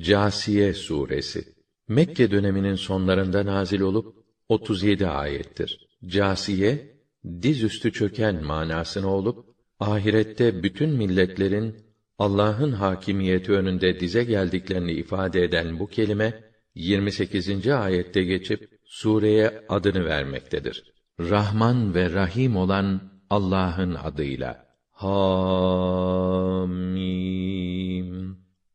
Câsiye suresi Mekke döneminin sonlarında nazil olup 37 ayettir. Câsiye dizüstü çöken manasını olup ahirette bütün milletlerin Allah'ın hakimiyeti önünde dize geldiklerini ifade eden bu kelime 28. ayette geçip sureye adını vermektedir. Rahman ve Rahim olan Allah'ın adıyla. Hamim.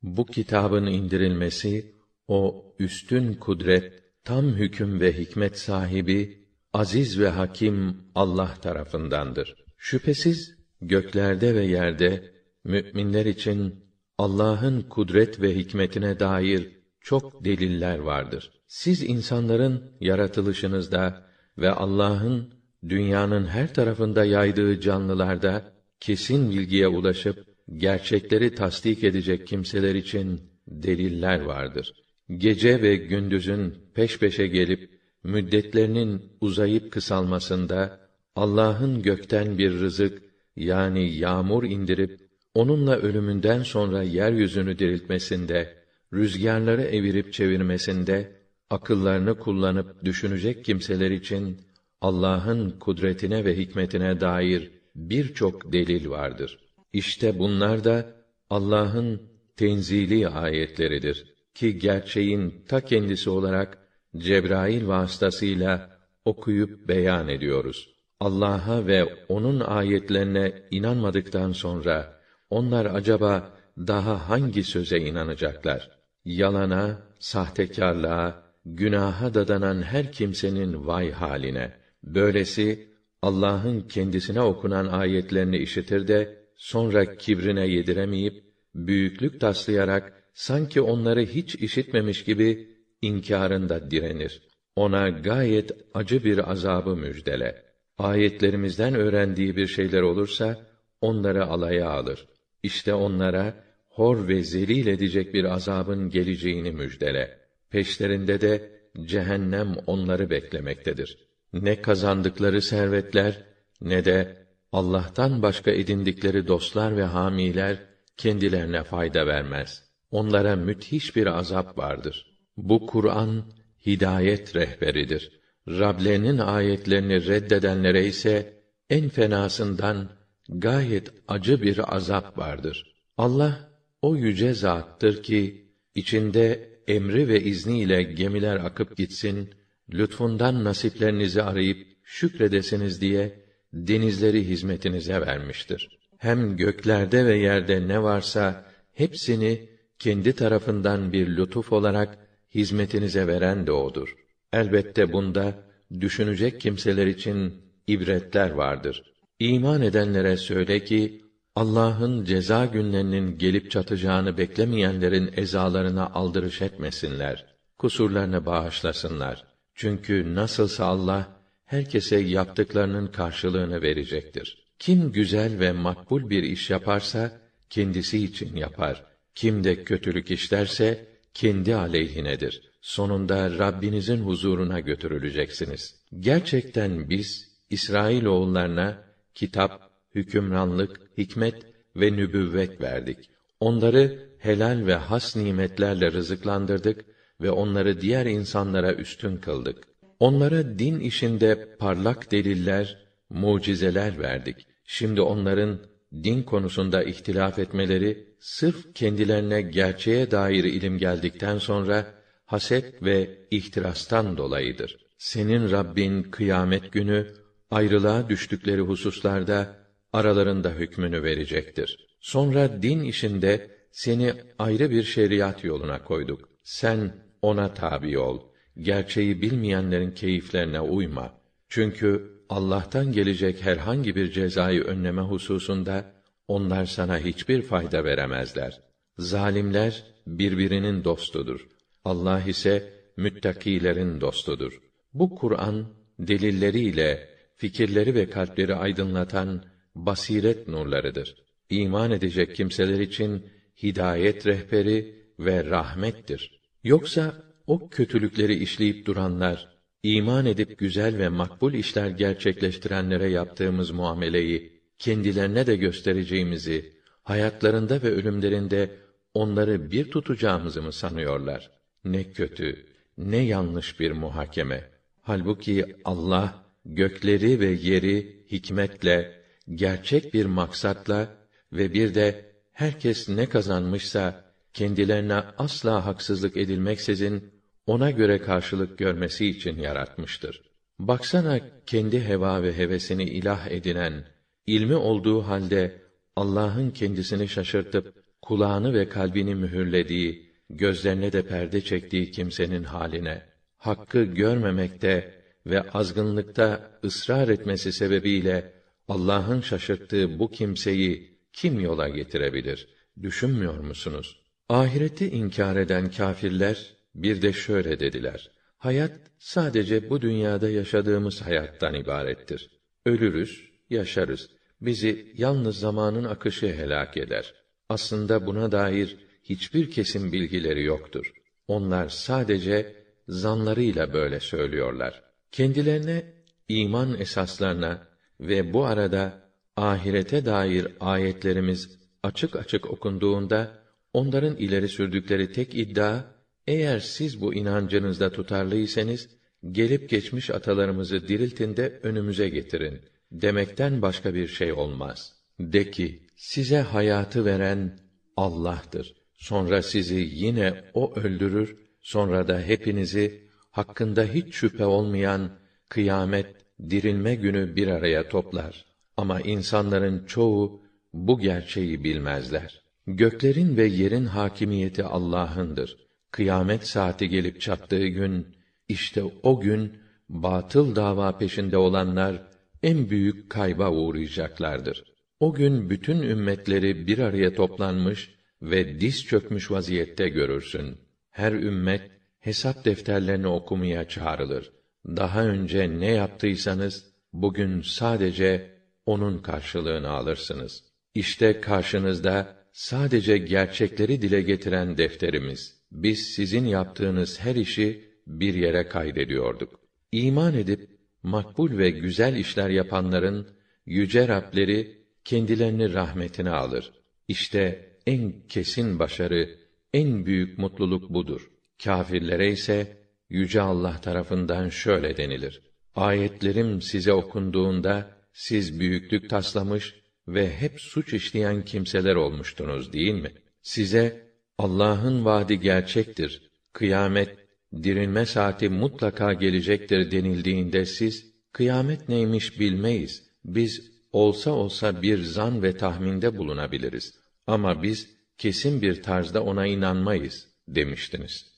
Bu kitabın indirilmesi o üstün kudret, tam hüküm ve hikmet sahibi aziz ve hakim Allah tarafındandır. Şüphesiz göklerde ve yerde müminler için Allah'ın kudret ve hikmetine dair çok deliller vardır. Siz insanların yaratılışınızda ve Allah'ın dünyanın her tarafında yaydığı canlılarda kesin bilgiye ulaşıp gerçekleri tasdik edecek kimseler için deliller vardır. Gece ve gündüzün peş peşe gelip müddetlerinin uzayıp kısalmasında Allah'ın gökten bir rızık yani yağmur indirip onunla ölümünden sonra yeryüzünü diriltmesinde, rüzgarları evirip çevirmesinde akıllarını kullanıp düşünecek kimseler için Allah'ın kudretine ve hikmetine dair birçok delil vardır. İşte bunlar da Allah'ın tenzili ayetleridir ki gerçeğin ta kendisi olarak Cebrail vasıtasıyla okuyup beyan ediyoruz. Allah'a ve onun ayetlerine inanmadıktan sonra onlar acaba daha hangi söze inanacaklar? Yalana, sahtekarlığa, günaha dadanan her kimsenin vay haline. Böylesi Allah'ın kendisine okunan ayetlerini işitir de sonra kibrine yediremeyip büyüklük taslayarak sanki onları hiç işitmemiş gibi inkârında direnir. Ona gayet acı bir azabı müjdele. Ayetlerimizden öğrendiği bir şeyler olursa onları alaya alır. İşte onlara hor ve zelil edecek bir azabın geleceğini müjdele. Peşlerinde de cehennem onları beklemektedir. Ne kazandıkları servetler ne de Allah'tan başka edindikleri dostlar ve hamiler kendilerine fayda vermez. Onlara müthiş bir azap vardır. Bu Kur'an hidayet rehberidir. Rablerinin ayetlerini reddedenlere ise en fenasından gayet acı bir azap vardır. Allah o yüce zattır ki içinde emri ve izniyle gemiler akıp gitsin, lütfundan nasiplerinizi arayıp şükredesiniz diye denizleri hizmetinize vermiştir. Hem göklerde ve yerde ne varsa hepsini kendi tarafından bir lütuf olarak hizmetinize veren de odur. Elbette bunda düşünecek kimseler için ibretler vardır. İman edenlere söyle ki Allah'ın ceza günlerinin gelip çatacağını beklemeyenlerin ezalarına aldırış etmesinler. Kusurlarını bağışlasınlar. Çünkü nasılsa Allah herkese yaptıklarının karşılığını verecektir. Kim güzel ve makbul bir iş yaparsa kendisi için yapar. Kim de kötülük işlerse kendi aleyhinedir. Sonunda Rabbinizin huzuruna götürüleceksiniz. Gerçekten biz İsrail oğullarına kitap, hükümranlık, hikmet ve nübüvvet verdik. Onları helal ve has nimetlerle rızıklandırdık ve onları diğer insanlara üstün kıldık. Onlara din işinde parlak deliller, mucizeler verdik. Şimdi onların din konusunda ihtilaf etmeleri sırf kendilerine gerçeğe dair ilim geldikten sonra haset ve ihtirastan dolayıdır. Senin Rabbin kıyamet günü ayrılığa düştükleri hususlarda aralarında hükmünü verecektir. Sonra din işinde seni ayrı bir şeriat yoluna koyduk. Sen ona tabi ol. Gerçeği bilmeyenlerin keyiflerine uyma. Çünkü Allah'tan gelecek herhangi bir cezayı önleme hususunda onlar sana hiçbir fayda veremezler. Zalimler birbirinin dostudur. Allah ise müttakilerin dostudur. Bu Kur'an delilleriyle fikirleri ve kalpleri aydınlatan basiret nurlarıdır. İman edecek kimseler için hidayet rehberi ve rahmettir. Yoksa o kötülükleri işleyip duranlar, iman edip güzel ve makbul işler gerçekleştirenlere yaptığımız muameleyi kendilerine de göstereceğimizi, hayatlarında ve ölümlerinde onları bir tutacağımızı mı sanıyorlar? Ne kötü, ne yanlış bir muhakeme. Halbuki Allah gökleri ve yeri hikmetle, gerçek bir maksatla ve bir de herkes ne kazanmışsa kendilerine asla haksızlık edilmeksizin ona göre karşılık görmesi için yaratmıştır. Baksana kendi heva ve hevesini ilah edinen, ilmi olduğu halde Allah'ın kendisini şaşırtıp kulağını ve kalbini mühürlediği, gözlerine de perde çektiği kimsenin haline, hakkı görmemekte ve azgınlıkta ısrar etmesi sebebiyle Allah'ın şaşırttığı bu kimseyi kim yola getirebilir? Düşünmüyor musunuz? Ahireti inkar eden kâfirler bir de şöyle dediler: Hayat sadece bu dünyada yaşadığımız hayattan ibarettir. Ölürüz, yaşarız. Bizi yalnız zamanın akışı helak eder. Aslında buna dair hiçbir kesin bilgileri yoktur. Onlar sadece zanlarıyla böyle söylüyorlar. Kendilerine iman esaslarına ve bu arada ahirete dair ayetlerimiz açık açık okunduğunda onların ileri sürdükleri tek iddia eğer siz bu inancınızda tutarlıysanız gelip geçmiş atalarımızı diriltin de önümüze getirin demekten başka bir şey olmaz. De ki size hayatı veren Allah'tır. Sonra sizi yine o öldürür, sonra da hepinizi hakkında hiç şüphe olmayan kıyamet, dirilme günü bir araya toplar. Ama insanların çoğu bu gerçeği bilmezler. Göklerin ve yerin hakimiyeti Allah'ındır. Kıyamet saati gelip çattığı gün, işte o gün batıl dava peşinde olanlar en büyük kayba uğrayacaklardır. O gün bütün ümmetleri bir araya toplanmış ve diz çökmüş vaziyette görürsün. Her ümmet hesap defterlerini okumaya çağrılır. Daha önce ne yaptıysanız bugün sadece onun karşılığını alırsınız. İşte karşınızda sadece gerçekleri dile getiren defterimiz. Biz sizin yaptığınız her işi bir yere kaydediyorduk. İman edip makbul ve güzel işler yapanların yüce Rableri kendilerini rahmetine alır. İşte en kesin başarı, en büyük mutluluk budur. Kâfirlere ise yüce Allah tarafından şöyle denilir: Ayetlerim size okunduğunda siz büyüklük taslamış ve hep suç işleyen kimseler olmuştunuz değil mi? Size Allah'ın vaadi gerçektir. Kıyamet, dirilme saati mutlaka gelecektir denildiğinde siz kıyamet neymiş bilmeyiz. Biz olsa olsa bir zan ve tahminde bulunabiliriz. Ama biz kesin bir tarzda ona inanmayız demiştiniz.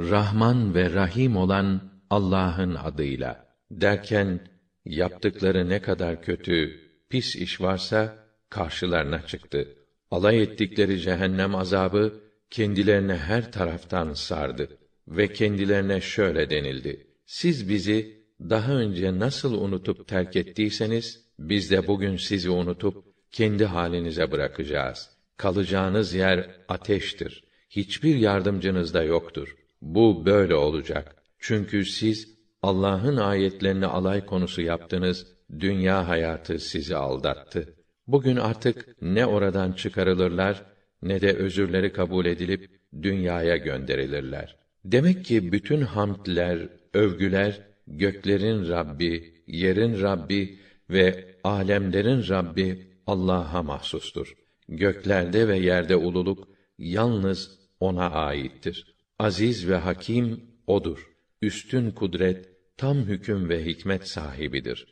Rahman ve Rahim olan Allah'ın adıyla derken yaptıkları ne kadar kötü, pis iş varsa karşılarına çıktı. Alay ettikleri cehennem azabı kendilerine her taraftan sardı ve kendilerine şöyle denildi: Siz bizi daha önce nasıl unutup terk ettiyseniz biz de bugün sizi unutup kendi halinize bırakacağız. Kalacağınız yer ateştir. Hiçbir yardımcınız da yoktur. Bu böyle olacak. Çünkü siz Allah'ın ayetlerini alay konusu yaptınız, dünya hayatı sizi aldattı. Bugün artık ne oradan çıkarılırlar ne de özürleri kabul edilip dünyaya gönderilirler. Demek ki bütün hamdler, övgüler göklerin Rabbi, yerin Rabbi ve alemlerin Rabbi Allah'a mahsustur. Göklerde ve yerde ululuk yalnız ona aittir. Aziz ve hakim odur. Üstün kudret, tam hüküm ve hikmet sahibidir.